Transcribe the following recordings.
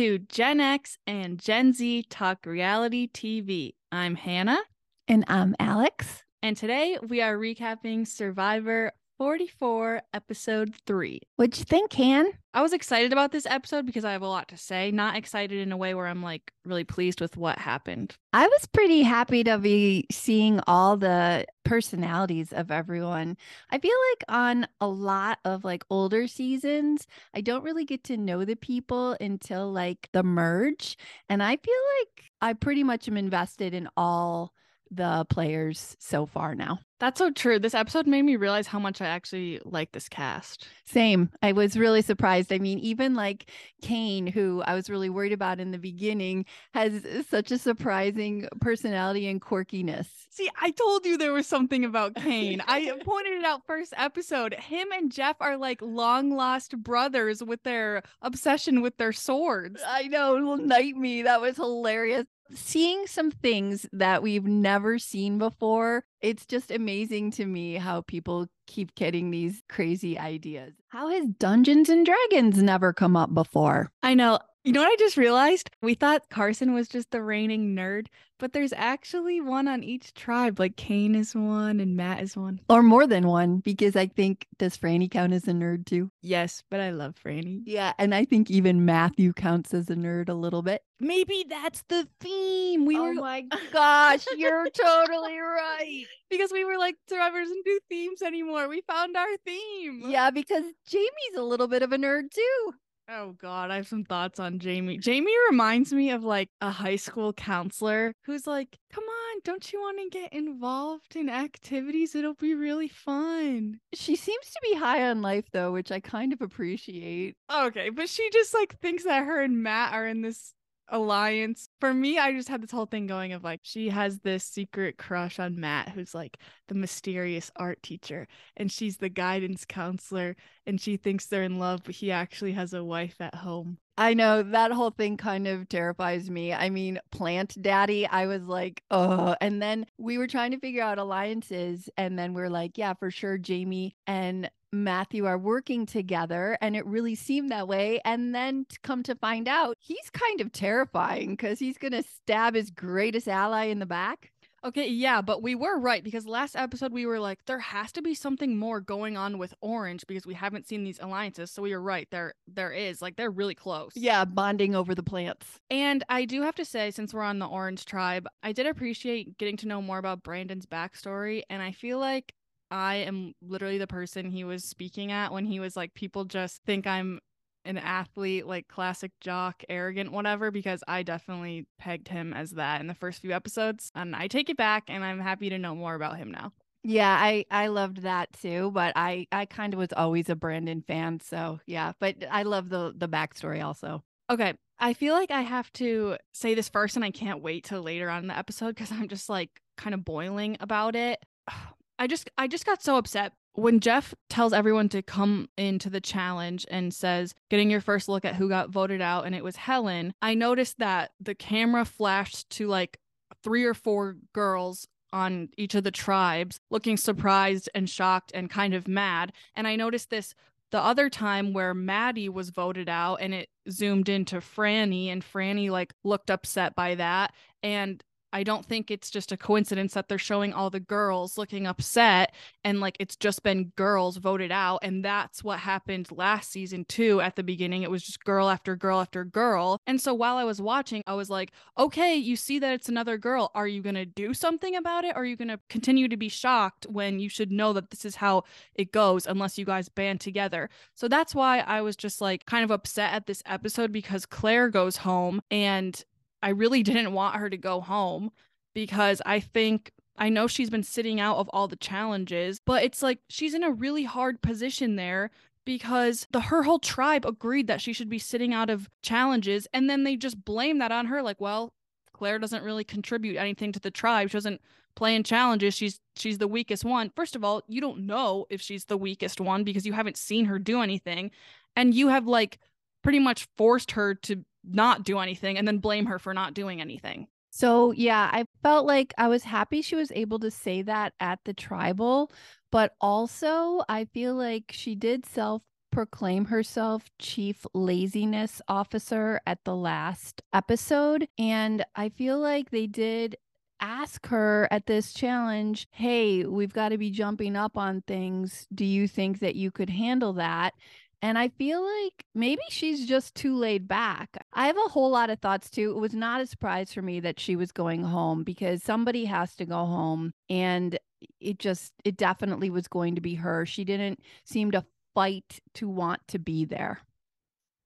To Gen X and Gen Z Talk Reality TV. I'm Hannah. And I'm Alex. And today we are recapping Survivor 44, episode 3. What'd you think, Han? I was excited about this episode because I have a lot to say. Not excited in a way where I'm like really pleased with what happened. I was pretty happy to be seeing all the personalities of everyone. I feel like on a lot of like older seasons, I don't really get to know the people until like the merge. And I feel like I pretty much am invested in all the players so far now. That's so true. This episode made me realize how much I actually like this cast. Same. I was really surprised. I mean, even like Kane, who I was really worried about in the beginning, has such a surprising personality and quirkiness. See, I told you there was something about Kane. I pointed it out first episode. Him and Jeff are like long lost brothers with their obsession with their swords. I know, Night Me. That was hilarious seeing some things that we've never seen before. It's just amazing to me how people keep getting these crazy ideas. How has Dungeons and Dragons never come up before? I know. You know what I just realized? We thought Carson was just the reigning nerd, but there's actually one on each tribe. Like Kane is one and Matt is one. Or more than one, because I think does Frannie count as a nerd too? Yes, but I love Frannie. Yeah, and I think even Matthew counts as a nerd a little bit. Maybe that's the theme. We oh were my gosh, you're totally right. Because we were like, survivors and do themes anymore. We found our theme. Yeah, because Jamie's a little bit of a nerd too. Oh god, I have some thoughts on Jamie. Jamie reminds me of like a high school counselor who's like, "Come on, don't you want to get involved in activities? It'll be really fun." She seems to be high on life though, which I kind of appreciate. Okay, but she just like thinks that her and Matt are in this alliance. For me, I just had this whole thing going of like she has this secret crush on Matt, who's like the mysterious art teacher, and she's the guidance counselor, and she thinks they're in love, but he actually has a wife at home. I know that whole thing kind of terrifies me. I mean, Plant Daddy, I was like, oh. And then we were trying to figure out alliances. And then we are like, yeah, for sure, Jamie and Matthew are working together. And it really seemed that way. And then to come to find out, he's kind of terrifying because he's going to stab his greatest ally in the back. Okay, yeah, but we were right because last episode we were like, there has to be something more going on with Orange because we haven't seen these alliances. So we were right. There there is. Like they're really close. Yeah, bonding over the plants. And I do have to say, since we're on the Orange tribe, I did appreciate getting to know more about Brandon's backstory. And I feel like I am literally the person he was speaking at when he was like, people just think I'm an athlete, like classic jock, arrogant, whatever, because I definitely pegged him as that in the first few episodes. And I take it back and I'm happy to know more about him now. Yeah, I I loved that too, but I I kind of was always a Brandon fan, so yeah. But I love the the backstory also. Okay, I feel like I have to say this first, and I can't wait till later on in the episode because I'm just like kind of boiling about it. Oh, I just I just got so upset when Jeff tells everyone to come into the challenge and says, getting your first look at who got voted out, and it was Helen, I noticed that the camera flashed to like three or four girls on each of the tribes looking surprised and shocked and kind of mad. And I noticed this the other time where Maddie was voted out and it zoomed into Frannie and Frannie like looked upset by that. And I don't think it's just a coincidence that they're showing all the girls looking upset and like it's just been girls voted out. And that's what happened last season too. At the beginning, it was just girl after girl after girl. And so while I was watching, I was like, okay, you see that it's another girl. Are you going to do something about it? Are you going to continue to be shocked when you should know that this is how it goes unless you guys band together? So that's why I was just like kind of upset at this episode because Claire goes home and I really didn't want her to go home because I think I know she's been sitting out of all the challenges, but it's like she's in a really hard position there because the her whole tribe agreed that she should be sitting out of challenges and then they just blame that on her like, well, Claire doesn't really contribute anything to the tribe. She doesn't play in challenges. She's she's the weakest one. First of all, you don't know if she's the weakest one because you haven't seen her do anything and you have like pretty much forced her to not do anything and then blame her for not doing anything. So, yeah, I felt like I was happy she was able to say that at the tribal, but also I feel like she did self proclaim herself chief laziness officer at the last episode. And I feel like they did ask her at this challenge, hey, we've got to be jumping up on things. Do you think that you could handle that? And I feel like maybe she's just too laid back. I have a whole lot of thoughts too. It was not a surprise for me that she was going home because somebody has to go home. And it just, it definitely was going to be her. She didn't seem to fight to want to be there.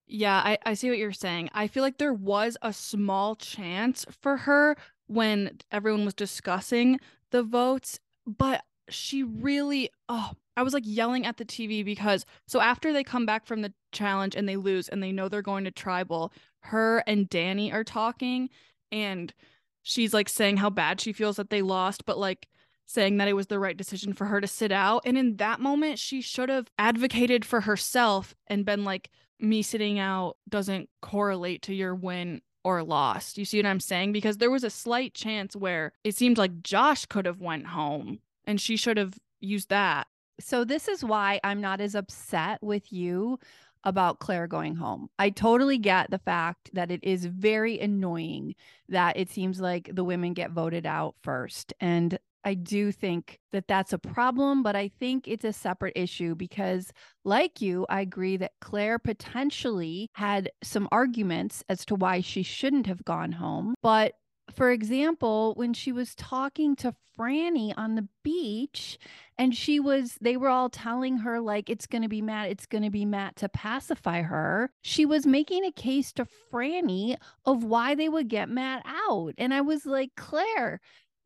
Yeah, I, I see what you're saying. I feel like there was a small chance for her when everyone was discussing the votes, but she really, oh, I was like yelling at the TV because so after they come back from the challenge and they lose and they know they're going to tribal, her and Danny are talking and she's like saying how bad she feels that they lost, but like saying that it was the right decision for her to sit out. And in that moment, she should have advocated for herself and been like, me sitting out doesn't correlate to your win or loss. You see what I'm saying? Because there was a slight chance where it seemed like Josh could have went home and she should have used that. So this is why I'm not as upset with you about Claire going home. I totally get the fact that it is very annoying that it seems like the women get voted out first. And I do think that that's a problem, but I think it's a separate issue because, like you, I agree that Claire potentially had some arguments as to why she shouldn't have gone home. But for example, when she was talking to Frannie on the beach and she was, they were all telling her, like, it's going to be Matt, it's going to be Matt to pacify her. She was making a case to Frannie of why they would get Matt out. And I was like, Claire,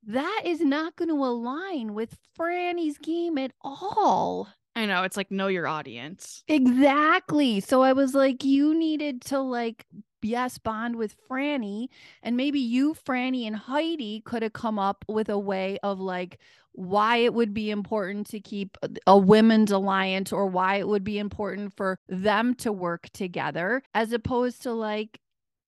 that is not going to align with Frannie's game at all. I know it's like know your audience. Exactly. So I was like, you needed to like yes bond with Frannie, and maybe you, Frannie, and Heidi could have come up with a way of like why it would be important to keep a women's alliance or why it would be important for them to work together, as opposed to like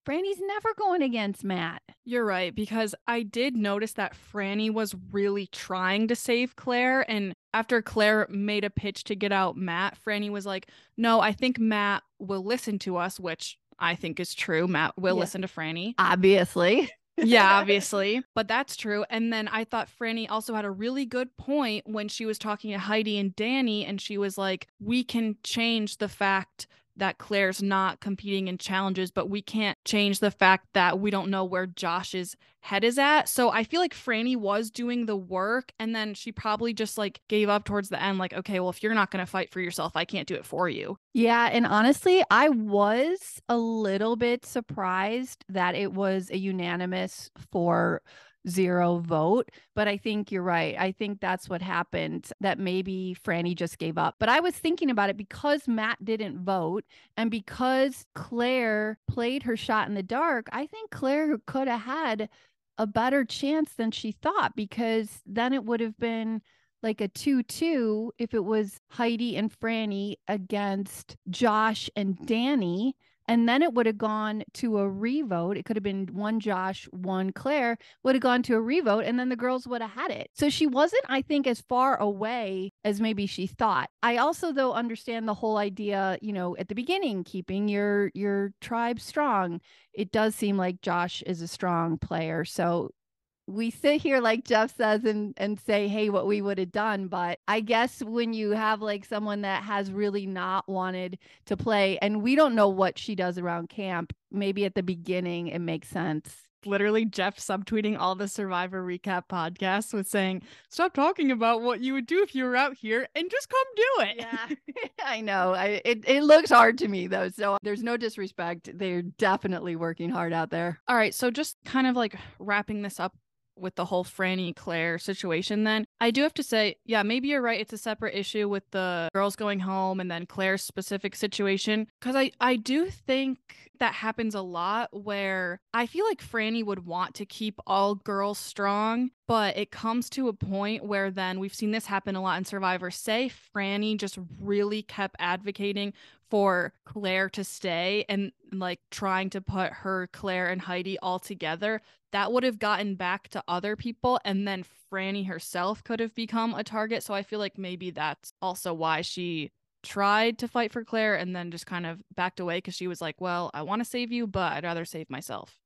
Frannie's never going against Matt. You're right, because I did notice that Frannie was really trying to save Claire. And after Claire made a pitch to get out Matt, Frannie was like, No, I think Matt will listen to us, which I think is true. Matt will yeah. listen to Frannie. Obviously. yeah, obviously. But that's true. And then I thought Frannie also had a really good point when she was talking to Heidi and Danny, and she was like, We can change the fact that Claire's not competing in challenges, but we can't change the fact that we don't know where Josh's head is at. So I feel like Frannie was doing the work and then she probably just like gave up towards the end, like, okay, well, if you're not going to fight for yourself, I can't do it for you. Yeah. And honestly, I was a little bit surprised that it was a unanimous for zero vote. But I think you're right. I think that's what happened, that maybe Frannie just gave up. But I was thinking about it because Matt didn't vote and because Claire played her shot in the dark, I think Claire could have had a better chance than she thought because then it would have been like a 2 2 if it was Heidi and Frannie against Josh and Danny. And then it would have gone to a revote. It could have been one Josh, one Claire, would have gone to a revote, and then the girls would have had it. So she wasn't, I think, as far away as maybe she thought. I also, though, understand the whole idea, you know, at the beginning, keeping your your tribe strong. It does seem like Josh is a strong player. So we sit here like Jeff says and and say, hey, what we would have done. But I guess when you have like someone that has really not wanted to play, and we don't know what she does around camp, maybe at the beginning it makes sense. Literally, Jeff subtweeting all the Survivor recap podcasts with saying, "Stop talking about what you would do if you were out here and just come do it." Yeah, I know. I it it looks hard to me though, so there's no disrespect. They're definitely working hard out there. All right, so just kind of like wrapping this up with the whole Frannie Claire situation, then I do have to say, yeah, maybe you're right. It's a separate issue with the girls going home and then Claire's specific situation. Cause I, I do think that happens a lot where I feel like Frannie would want to keep all girls strong, but it comes to a point where then we've seen this happen a lot in Survivor. Say Frannie just really kept advocating for Claire to stay and like trying to put her, Claire, and Heidi all together, that would have gotten back to other people. And then Frannie herself could have become a target. So I feel like maybe that's also why she tried to fight for Claire and then just kind of backed away because she was like, Well, I want to save you, but I'd rather save myself.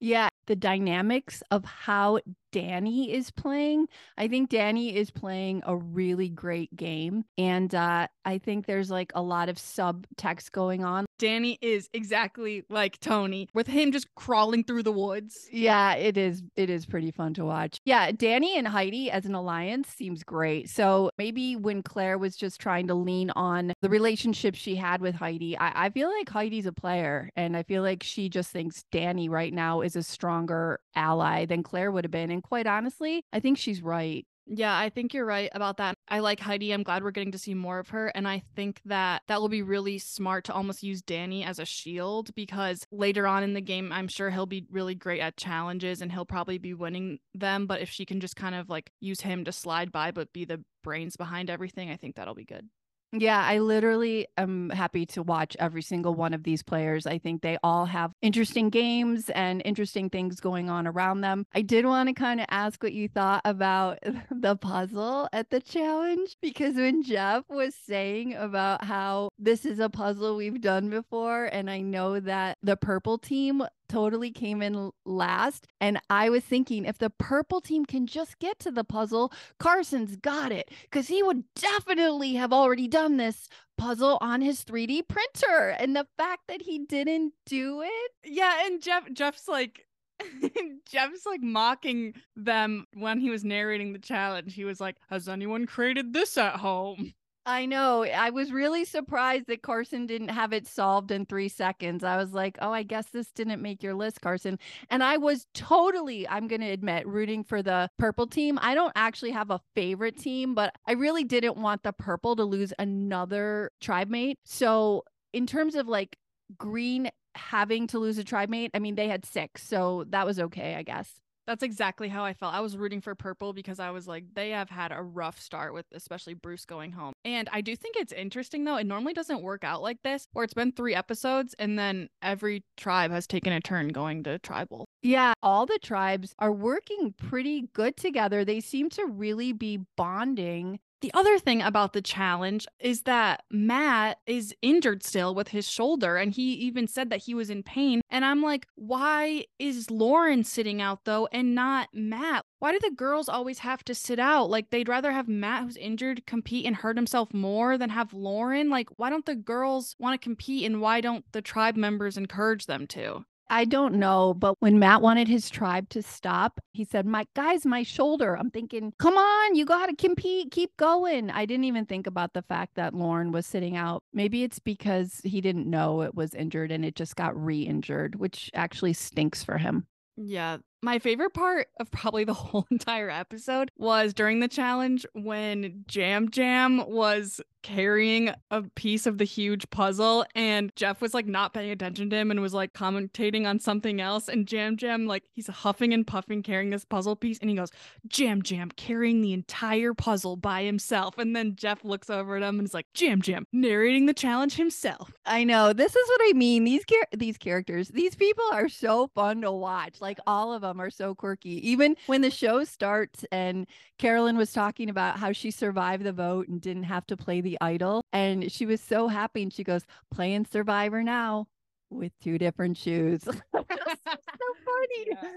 Yeah, the dynamics of how Danny is playing. I think Danny is playing a really great game. And uh, I think there's like a lot of subtext going on. Danny is exactly like Tony with him just crawling through the woods. Yeah, it is. It is pretty fun to watch. Yeah, Danny and Heidi as an alliance seems great. So maybe when Claire was just trying to lean on the relationship she had with Heidi, I, I feel like Heidi's a player. And I feel like she just thinks Danny right now is a stronger ally than Claire would have been. And quite honestly, I think she's right. Yeah, I think you're right about that. I like Heidi. I'm glad we're getting to see more of her. And I think that that will be really smart to almost use Danny as a shield because later on in the game, I'm sure he'll be really great at challenges and he'll probably be winning them. But if she can just kind of like use him to slide by, but be the brains behind everything, I think that'll be good. Yeah, I literally am happy to watch every single one of these players. I think they all have interesting games and interesting things going on around them. I did want to kind of ask what you thought about the puzzle at the challenge because when Jeff was saying about how this is a puzzle we've done before, and I know that the purple team totally came in last. And I was thinking if the purple team can just get to the puzzle, Carson's got it because he would definitely have already done this puzzle on his 3D printer. And the fact that he didn't do it. Yeah. And Jeff, Jeff's like, Jeff's like mocking them when he was narrating the challenge. He was like, Has anyone created this at home? I know. I was really surprised that Carson didn't have it solved in three seconds. I was like, oh, I guess this didn't make your list, Carson. And I was totally, I'm going to admit, rooting for the purple team. I don't actually have a favorite team, but I really didn't want the purple to lose another tribe mate. So, in terms of like green having to lose a tribe mate, I mean, they had six. So that was okay, I guess. That's exactly how I felt. I was rooting for purple because I was like, they have had a rough start with especially Bruce going home. And I do think it's interesting though. It normally doesn't work out like this, where it's been three episodes and then every tribe has taken a turn going to tribal. Yeah, all the tribes are working pretty good together. They seem to really be bonding the other thing about the challenge is that Matt is injured still with his shoulder, and he even said that he was in pain. And I'm like, why is Lauren sitting out though and not Matt? Why do the girls always have to sit out? Like, they'd rather have Matt, who's injured, compete and hurt himself more than have Lauren. Like, why don't the girls want to compete and why don't the tribe members encourage them to? I don't know, but when Matt wanted his tribe to stop, he said, "My guys, my shoulder." I'm thinking, "Come on, you got to compete, keep going." I didn't even think about the fact that Lauren was sitting out. Maybe it's because he didn't know it was injured and it just got re-injured, which actually stinks for him. Yeah, my favorite part of probably the whole entire episode was during the challenge when Yam Yam was carrying a piece of the huge puzzle and Jeff was like not paying attention to him and was like commentating on something else and Yam Yam like he's huffing and puffing carrying this puzzle piece and he goes Yam Yam carrying the entire puzzle by himself and then Jeff looks over at him and is like Yam Yam narrating the challenge himself. I know. This is what I mean. These char- these characters, these people are so fun to watch. Like all of them are so quirky. Even when the show starts and Carolyn was talking about how she survived the vote and didn't have to play the idol. And she was so happy. And she goes, playing Survivor now with two different shoes. so funny. Yeah.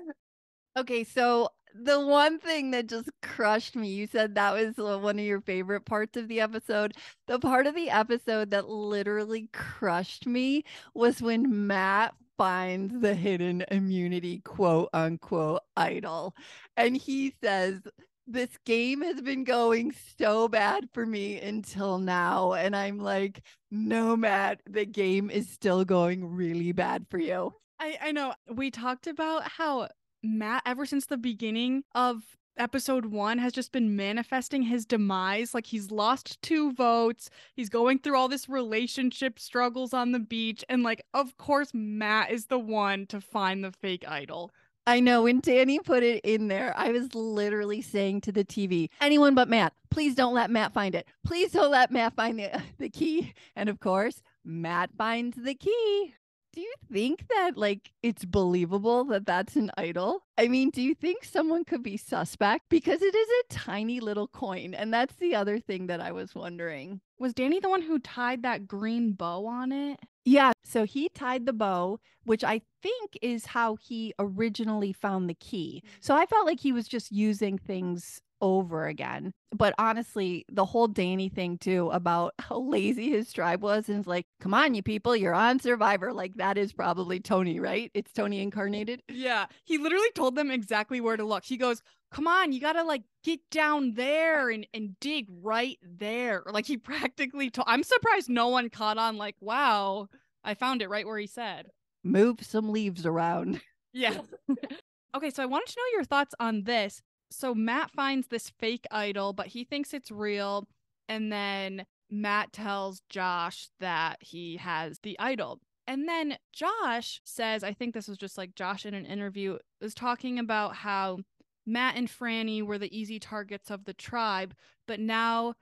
Okay, so the one thing that just crushed me, you said that was uh, one of your favorite parts of the episode. The part of the episode that literally crushed me was when Matt finds the hidden immunity quote unquote idol. And he says, this game has been going so bad for me until now. And I'm like, no, Matt, the game is still going really bad for you. I, I know. We talked about how Matt, ever since the beginning of episode one, has just been manifesting his demise. Like he's lost two votes. He's going through all this relationship struggles on the beach. And, like, of course, Matt is the one to find the fake idol. I know when Danny put it in there, I was literally saying to the TV, anyone but Matt, please don't let Matt find it. Please don't let Matt find the, the key. And of course, Matt finds the key. Do you think that like it's believable that that's an idol? I mean, do you think someone could be suspect because it is a tiny little coin and that's the other thing that I was wondering. Was Danny the one who tied that green bow on it? Yeah. So he tied the bow, which I think is how he originally found the key. Mm. So I felt like he was just using things over again. But honestly, the whole Danny thing too about how lazy his tribe was and it's like, come on, you people, you're on Survivor. Like that is probably Tony, right? It's Tony incarnated. Yeah. He literally told them exactly where to look. He goes, Come on, you gotta like get down there and, and dig right there. Like he practically told I'm surprised no one caught on, like, wow, I found it right where he said. Move some leaves around. Yeah. okay, so I wanted to know your thoughts on this so Matt finds this fake idol, but he thinks it's real. And then Matt tells Josh that he has the idol. And then Josh says, I think this was just like Josh in an interview, was talking about how Matt and Frannie were the easy targets of the tribe, but now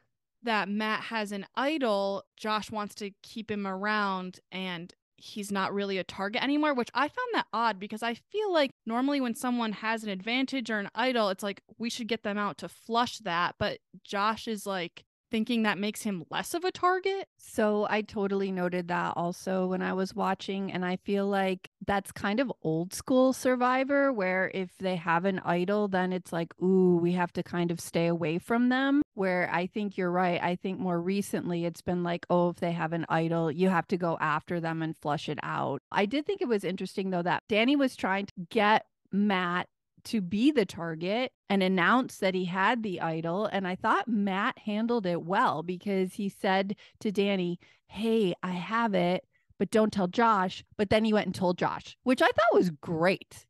that Matt has an idol, Josh wants to keep him around and he's not really a target anymore, which I found that odd because I feel like normally when someone has an advantage or an idol, it's like we should get them out to flush that. But Josh is like thinking that makes him less of a target. So I totally noted that also when I was watching. And I feel like that's kind of old school survivor, where if they have an idol, then it's like, ooh, we have to kind of stay away from them. Where I think you're right. I think more recently it's been like, oh, if they have an idol, you have to go after them and flush it out. I did think it was interesting though that Danny was trying to get Matt to be the target and announce that he had the idol. And I thought Matt handled it well because he said to Danny, Hey, I have it, but don't tell Josh. But then he went and told Josh, which I thought was great.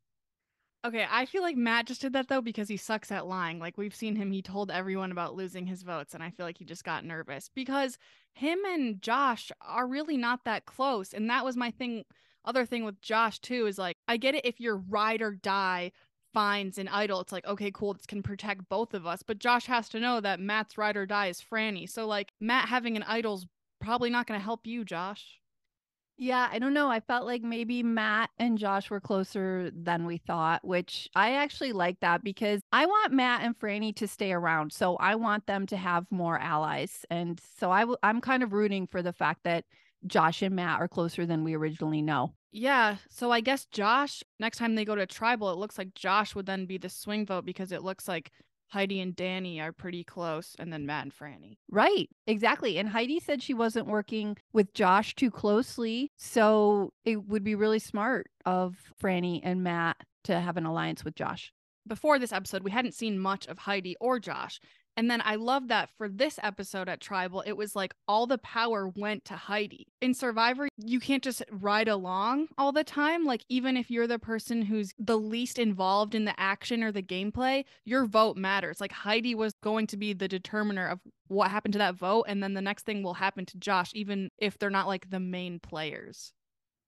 Okay, I feel like Matt just did that though because he sucks at lying. Like we've seen him, he told everyone about losing his votes, and I feel like he just got nervous because him and Josh are really not that close. And that was my thing. Other thing with Josh too is like, I get it if you're ride or die finds an idol, it's like, okay, cool, this can protect both of us. But Josh has to know that Matt's ride or die is Frannie. So, like, Matt having an idol's probably not going to help you, Josh. Yeah, I don't know. I felt like maybe Matt and Josh were closer than we thought, which I actually like that because I want Matt and Frannie to stay around. So I want them to have more allies. And so I w- I'm kind of rooting for the fact that Josh and Matt are closer than we originally know. Yeah. So I guess Josh, next time they go to tribal, it looks like Josh would then be the swing vote because it looks like Heidi and Danny are pretty close, and then Matt and Frannie. Right, exactly. And Heidi said she wasn't working with Josh too closely. So it would be really smart of Frannie and Matt to have an alliance with Josh. Before this episode, we hadn't seen much of Heidi or Josh. And then I love that for this episode at Tribal, it was like all the power went to Heidi. In Survivor, you can't just ride along all the time. Like, even if you're the person who's the least involved in the action or the gameplay, your vote matters. Like, Heidi was going to be the determiner of what happened to that vote. And then the next thing will happen to Josh, even if they're not like the main players.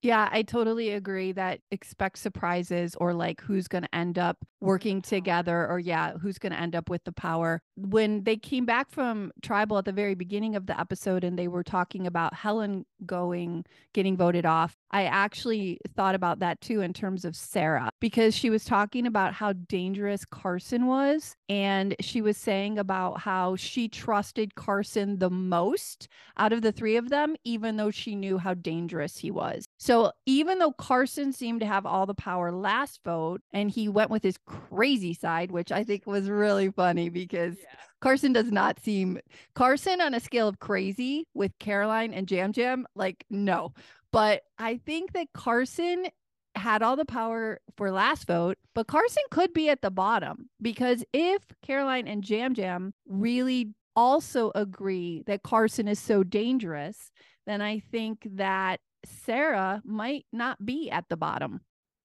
Yeah, I totally agree that expect surprises or like who's going to end up working together or yeah, who's going to end up with the power. When they came back from tribal at the very beginning of the episode and they were talking about Helen going getting voted off, I actually thought about that too in terms of Sarah because she was talking about how dangerous Carson was and she was saying about how she trusted Carson the most out of the three of them even though she knew how dangerous he was. So even though Carson seemed to have all the power last vote and he went with his crazy side, which I think was really funny because yeah. Carson does not seem Carson on a scale of crazy with Caroline and Yam Yam, like no. But I think that Carson had all the power for last vote, but Carson could be at the bottom because if Caroline and Yam Yam really also agree that Carson is so dangerous, then I think that Sarah might not be at the bottom.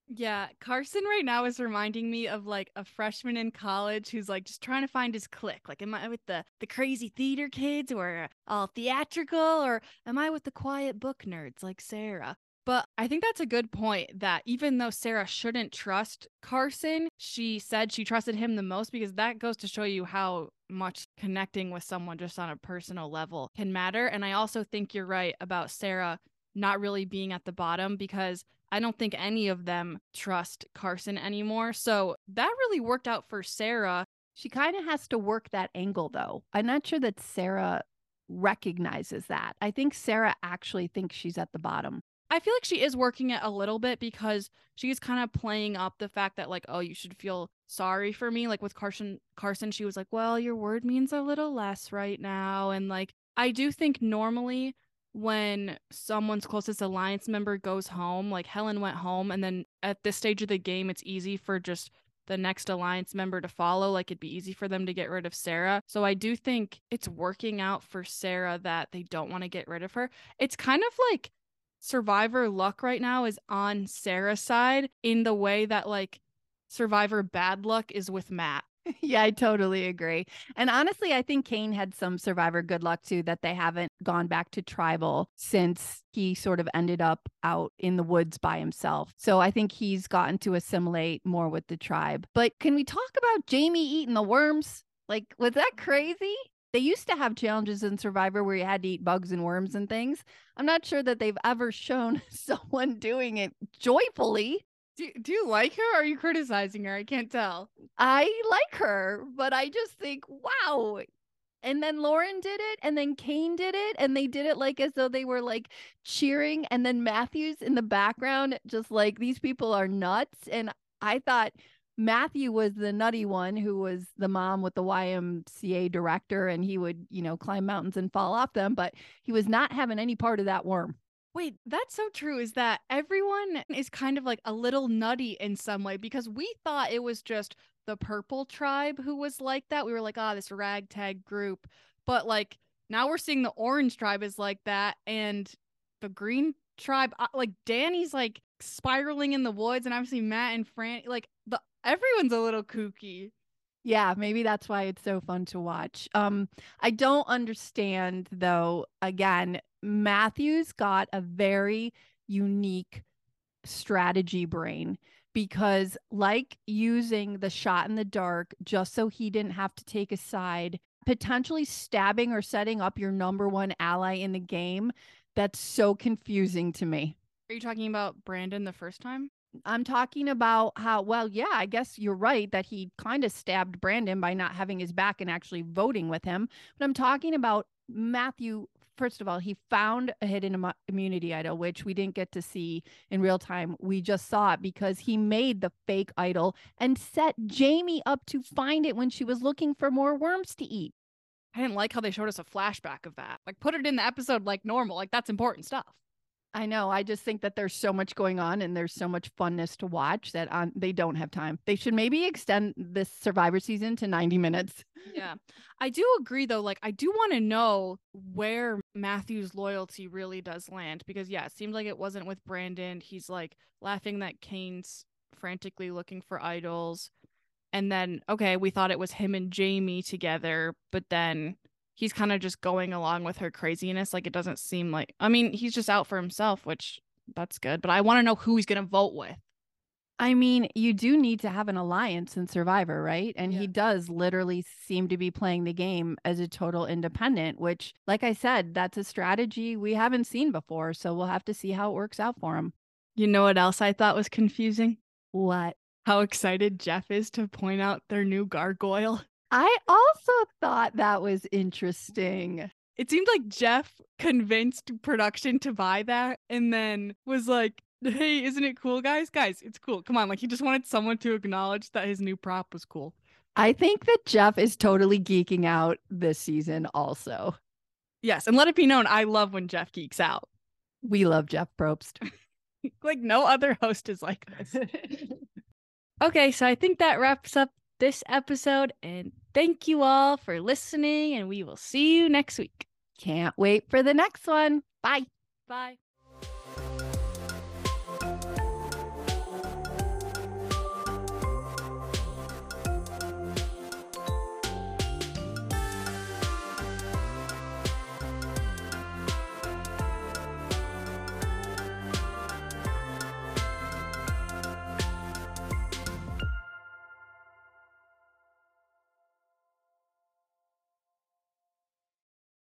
Yeah, Carson right now is reminding me of like a freshman in college who's like just trying to find his clique. Like, am I with the the crazy theater kids or all theatrical, or am I with the quiet book nerds like Sarah? But I think that's a good point that even though Sarah shouldn't trust Carson, she said she trusted him the most because that goes to show you how much connecting with someone just on a personal level can matter. And I also think you're right about Sarah not really being at the bottom because I don't think any of them trust Carson anymore. So that really worked out for Sarah. She kind of has to work that angle though. I'm not sure that Sarah recognizes that. I think Sarah actually thinks she's at the bottom. I feel like she is working it a little bit because she's kind of playing up the fact that like, oh, you should feel sorry for me. Like with Carson Carson, she was like, Well, your word means a little less right now. And like I do think normally when someone's closest alliance member goes home, like Helen went home, and then at this stage of the game, it's easy for just the next alliance member to follow. Like it'd be easy for them to get rid of Sarah. So I do think it's working out for Sarah that they don't want to get rid of her. It's kind of like Survivor luck right now is on Sarah's side in the way that like Survivor bad luck is with Matt. yeah, I totally agree. And honestly, I think Kane had some survivor good luck too that they haven't gone back to tribal since he sort of ended up out in the woods by himself. So I think he's gotten to assimilate more with the tribe. But can we talk about Jamie eating the worms? Like, was that crazy? They used to have challenges in Survivor where you had to eat bugs and worms and things. I'm not sure that they've ever shown someone doing it joyfully. Do, do you like her or are you criticizing her? I can't tell. I like her, but I just think, wow. And then Lauren did it, and then Kane did it, and they did it like as though they were like cheering. And then Matthews in the background, just like these people are nuts. And I thought Matthew was the nutty one who was the mom with the YMCA director, and he would, you know, climb mountains and fall off them, but he was not having any part of that worm. Wait, that's so true. Is that everyone is kind of like a little nutty in some way because we thought it was just the purple tribe who was like that. We were like, ah, oh, this ragtag group. But like now we're seeing the orange tribe is like that and the green tribe uh, like Danny's like spiraling in the woods and obviously Matt and Fran like the everyone's a little kooky. Yeah, maybe that's why it's so fun to watch. Um I don't understand though again Matthews got a very unique strategy brain because, like using the shot in the dark just so he didn't have to take a side, potentially stabbing or setting up your number one ally in the game, that's so confusing to me. Are you talking about Brandon the first time? I'm talking about how, well, yeah, I guess you're right that he kind of stabbed Brandon by not having his back and actually voting with him. But I'm talking about Matthew first of all, he found a hidden Im- immunity idol, which we didn't get to see in real time. We just saw it because he made the fake idol and set Jamie up to find it when she was looking for more worms to eat. I didn't like how they showed us a flashback of that. Like, put it in the episode like normal. Like, that's important stuff. I know. I just think that there's so much going on and there's so much funness to watch that on they don't have time. They should maybe extend this Survivor season to 90 minutes. Yeah. I do agree though. Like I do want to know where Matthew's loyalty really does land because yeah, it seems like it wasn't with Brandon. He's like laughing that Kane's frantically looking for idols. And then okay, we thought it was him and Jamie together, but then he's kind of just going along with her craziness. Like it doesn't seem like I mean, he's just out for himself, which that's good. But I want to know who he's gonna vote with. I mean, you do need to have an alliance in Survivor, right? And yeah. he does literally seem to be playing the game as a total independent, which, like I said, that's a strategy we haven't seen before. So we'll have to see how it works out for him. You know what else I thought was confusing? What? How excited Jeff is to point out their new gargoyle. I also thought that was interesting. It seemed like Jeff convinced production to buy that and then was like, hey, isn't it cool, guys? Guys, it's cool. Come on. Like, he just wanted someone to acknowledge that his new prop was cool. I think that Jeff is totally geeking out this season, also. Yes. And let it be known, I love when Jeff geeks out. We love Jeff Probst. like, no other host is like this. okay. So I think that wraps up this episode. And thank you all for listening. And we will see you next week. Can't wait for the next one. Bye. Bye.